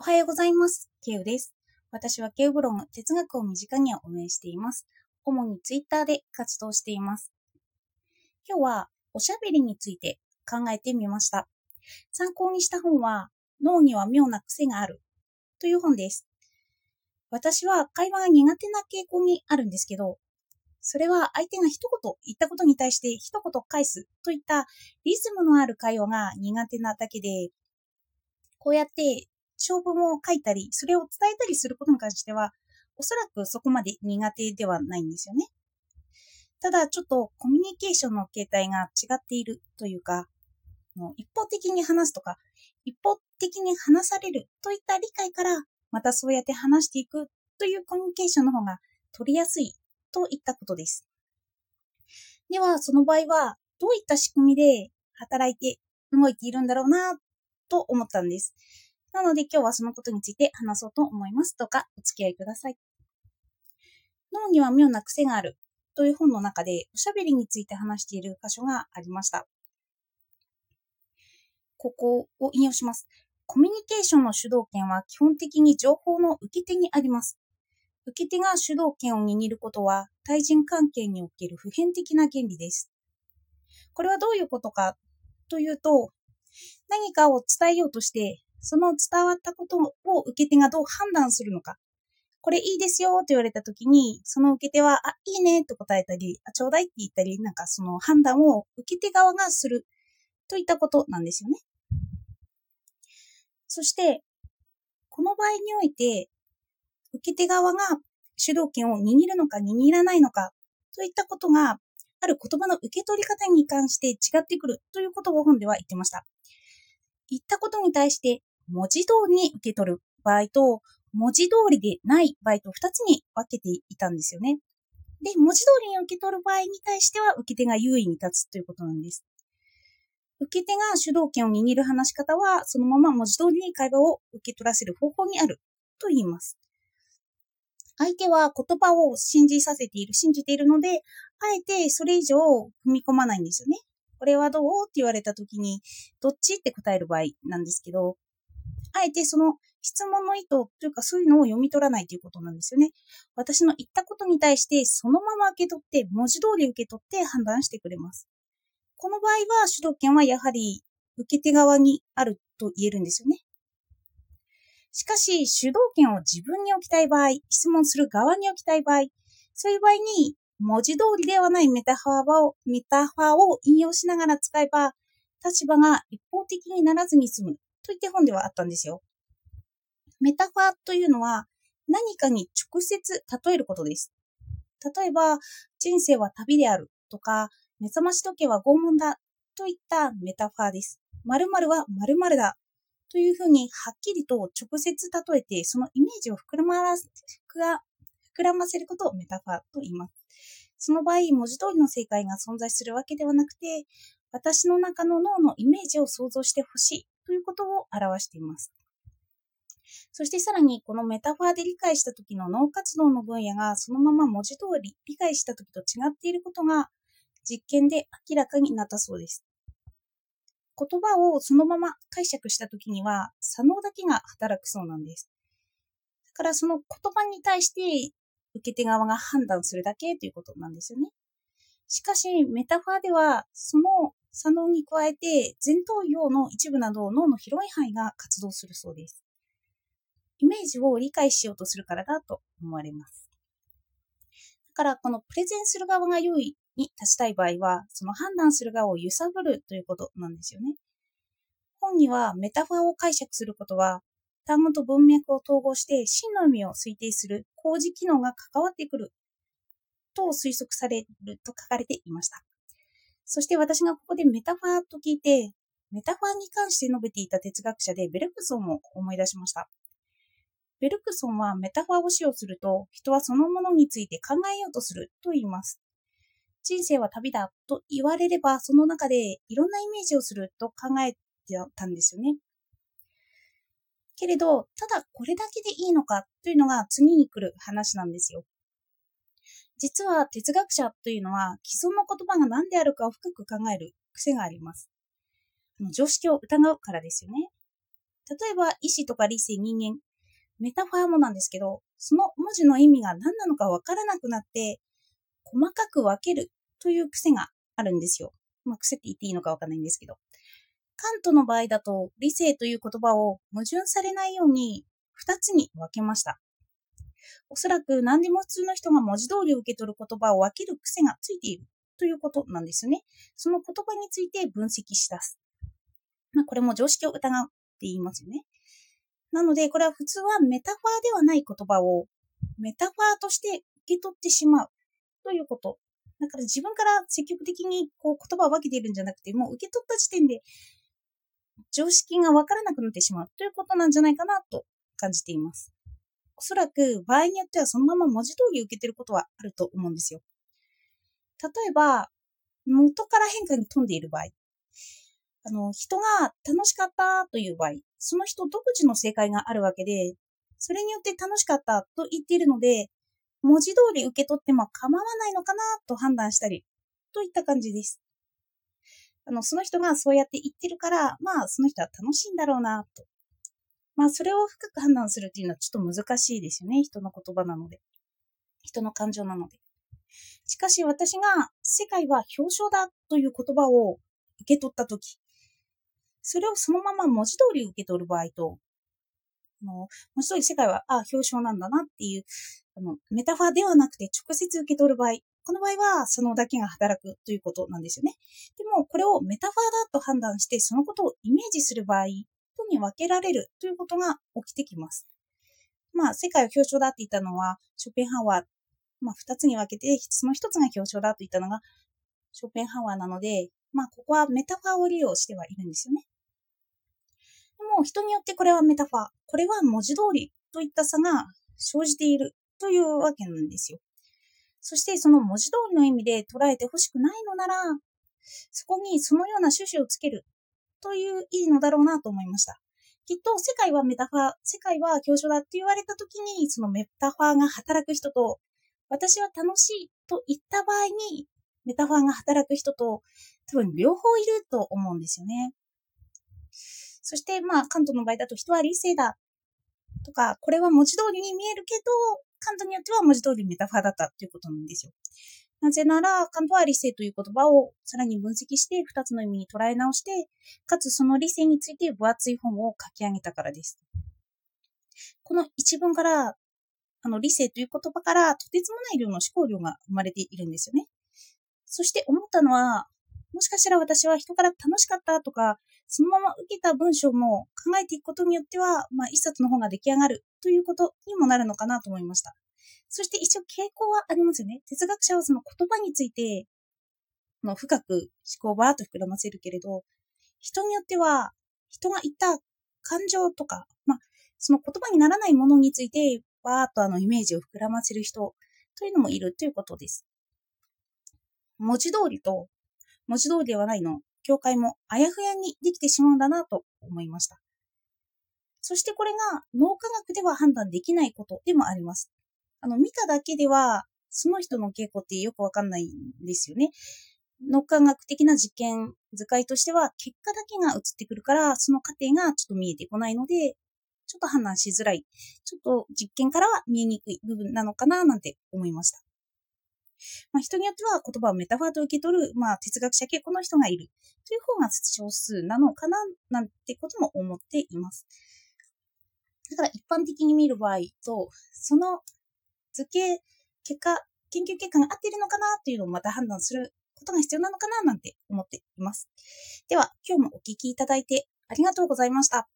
おはようございます。ケウです。私はケウブログ哲学を身近にを運営しています。主にツイッターで活動しています。今日はおしゃべりについて考えてみました。参考にした本は脳には妙な癖があるという本です。私は会話が苦手な傾向にあるんですけど、それは相手が一言言ったことに対して一言返すといったリズムのある会話が苦手なだけで、こうやって長文を書いたり、それを伝えたりすることに関しては、おそらくそこまで苦手ではないんですよね。ただ、ちょっとコミュニケーションの形態が違っているというか、一方的に話すとか、一方的に話されるといった理解から、またそうやって話していくというコミュニケーションの方が取りやすいといったことです。では、その場合は、どういった仕組みで働いて動いているんだろうな、と思ったんです。なので今日はそのことについて話そうと思います。どうかお付き合いください。脳には妙な癖があるという本の中でおしゃべりについて話している箇所がありました。ここを引用します。コミュニケーションの主導権は基本的に情報の受け手にあります。受け手が主導権を握ることは対人関係における普遍的な原理です。これはどういうことかというと、何かを伝えようとしてその伝わったことを受け手がどう判断するのか。これいいですよと言われたときに、その受け手は、あ、いいねと答えたり、あ、ちょうだいって言ったり、なんかその判断を受け手側がするといったことなんですよね。そして、この場合において、受け手側が主導権を握るのか握らないのかといったことが、ある言葉の受け取り方に関して違ってくるということを本では言ってました。言ったことに対して文字通りに受け取る場合と、文字通りでない場合と2つに分けていたんですよね。で、文字通りに受け取る場合に対しては、受け手が優位に立つということなんです。受け手が主導権を握る話し方は、そのまま文字通りに会話を受け取らせる方法にあると言います。相手は言葉を信じさせている、信じているので、あえてそれ以上踏み込まないんですよね。これはどう？って言われた時に、どっち？って答える場合なんですけど、あえてその質問の意図というかそういうのを読み取らないということなんですよね。私の言ったことに対してそのまま受け取って、文字通り受け取って判断してくれます。この場合は主導権はやはり受け手側にあると言えるんですよね。しかし、主導権を自分に置きたい場合、質問する側に置きたい場合、そういう場合に文字通りではないメタファーをメタファーを引用しながら使えば、立場が一方的にならずに済むといった本ではあったんですよ。メタファーというのは何かに直接例えることです。例えば、人生は旅であるとか、目覚まし時計は拷問だといったメタファーです。〇〇は〇〇だというふうにはっきりと直接例えて、そのイメージを膨らまら膨らませることをメタファーと言います。その場合、文字通りの正解が存在するわけではなくて、私の中の脳のイメージを想像してほしいということを表しています。そしてさらにこのメタファーで理解した時の脳活動の分野がそのまま文字通り理解した時と違っていることが実験で明らかになったそうです。言葉をそのまま解釈した時には左脳だけが働くそうなんです。だからその言葉に対して受け手側が判断するだけということなんですよね。しかし、メタファーでは、その左脳に加えて、前頭葉の一部など脳の広い範囲が活動するそうです。イメージを理解しようとするからだと思われます。だから、このプレゼンする側が優位に立ちたい場合は、その判断する側を揺さぶるということなんですよね。本にはメタファーを解釈することは、単語と文脈を統合して真の意味を推定する工事機能が関わってくると推測されると書かれていました。そして私がここでメタファーと聞いて、メタファーに関して述べていた哲学者でベルクソンを思い出しました。ベルクソンはメタファーを使用すると、人はそのものについて考えようとすると言います。人生は旅だと言われれば、その中でいろんなイメージをすると考えてたんですよね。けれど、ただこれだけでいいのかというのが次に来る話なんですよ。実は哲学者というのは既存の言葉が何であるかを深く考える癖があります。あの常識を疑うからですよね。例えば、意志とか理性、人間、メタファーもなんですけど、その文字の意味が何なのかわからなくなって、細かく分けるという癖があるんですよ。まあ、癖って言っていいのかわかんないんですけど。カントの場合だと、理性という言葉を矛盾されないように二つに分けました。おそらく何でも普通の人が文字通り受け取る言葉を分ける癖がついているということなんですよね。その言葉について分析しだす。まあ、これも常識を疑うって言いますよね。なので、これは普通はメタファーではない言葉をメタファーとして受け取ってしまうということだから自分から積極的にこう言葉を分けているんじゃなくて、もう受け取った時点で常識がわからなくなってしまうということなんじゃないかなと感じています。おそらく場合によってはそのまま文字通り受けてることはあると思うんですよ。例えば、元から変化に富んでいる場合、あの、人が楽しかったという場合、その人独自の正解があるわけで、それによって楽しかったと言っているので、文字通り受け取っても構わないのかなと判断したり、といった感じです。あの、その人がそうやって言ってるから、まあ、その人は楽しいんだろうな、と。まあ、それを深く判断するっていうのはちょっと難しいですよね。人の言葉なので。人の感情なので。しかし私が世界は表彰だという言葉を受け取ったとき、それをそのまま文字通り受け取る場合と、あの文字通り世界は、あ、表彰なんだなっていう、あの、メタファーではなくて直接受け取る場合、この場合はそのだけが働くということなんですよね。でも、これをメタファーだと判断して、そのことをイメージする場合に分けられるということが起きてきます。まあ、世界を表彰だって言ったのは、ショペンハワー、まあ、二つに分けて、その一つが表彰だと言ったのが、ショペンハワーなので、まあ、ここはメタファーを利用してはいるんですよね。でも、人によってこれはメタファー、これは文字通りといった差が生じているというわけなんですよ。そしてその文字通りの意味で捉えてほしくないのなら、そこにそのような趣旨をつけるといういいのだろうなと思いました。きっと世界はメタファー、世界は表彰だって言われた時に、そのメタファーが働く人と、私は楽しいと言った場合に、メタファーが働く人と、多分両方いると思うんですよね。そして、まあ、関東の場合だと人は理性だとか、これは文字通りに見えるけど、カントによっては文字通りメタファーだったということなんですよ。なぜなら、カントは理性という言葉をさらに分析して二つの意味に捉え直して、かつその理性について分厚い本を書き上げたからです。この一文から、あの理性という言葉からとてつもない量の思考量が生まれているんですよね。そして思ったのは、もしかしたら私は人から楽しかったとか、そのまま受けた文章も考えていくことによっては、まあ、一冊の本が出来上がるということにもなるのかなと思いました。そして一応傾向はありますよね。哲学者はその言葉について、の深く思考をバーっと膨らませるけれど、人によっては、人が言った感情とか、まあ、その言葉にならないものについて、バーっとあのイメージを膨らませる人というのもいるということです。文字通りと文字通りではないの、境界もあやふやにできてしまうんだなと思いました。そしてこれが脳科学では判断できないことでもあります。あの、見ただけでは、その人の傾向ってよくわかんないんですよね。脳科学的な実験使いとしては、結果だけが映ってくるから、その過程がちょっと見えてこないので、ちょっと判断しづらい。ちょっと実験からは見えにくい部分なのかななんて思いました。まあ、人によっては言葉をメタファーと受け取る、まあ、哲学者系この人がいるという方が少数なのかななんてことも思っています。だから一般的に見る場合と、その図形、結果、研究結果が合っているのかなというのをまた判断することが必要なのかななんて思っています。では、今日もお聞きいただいてありがとうございました。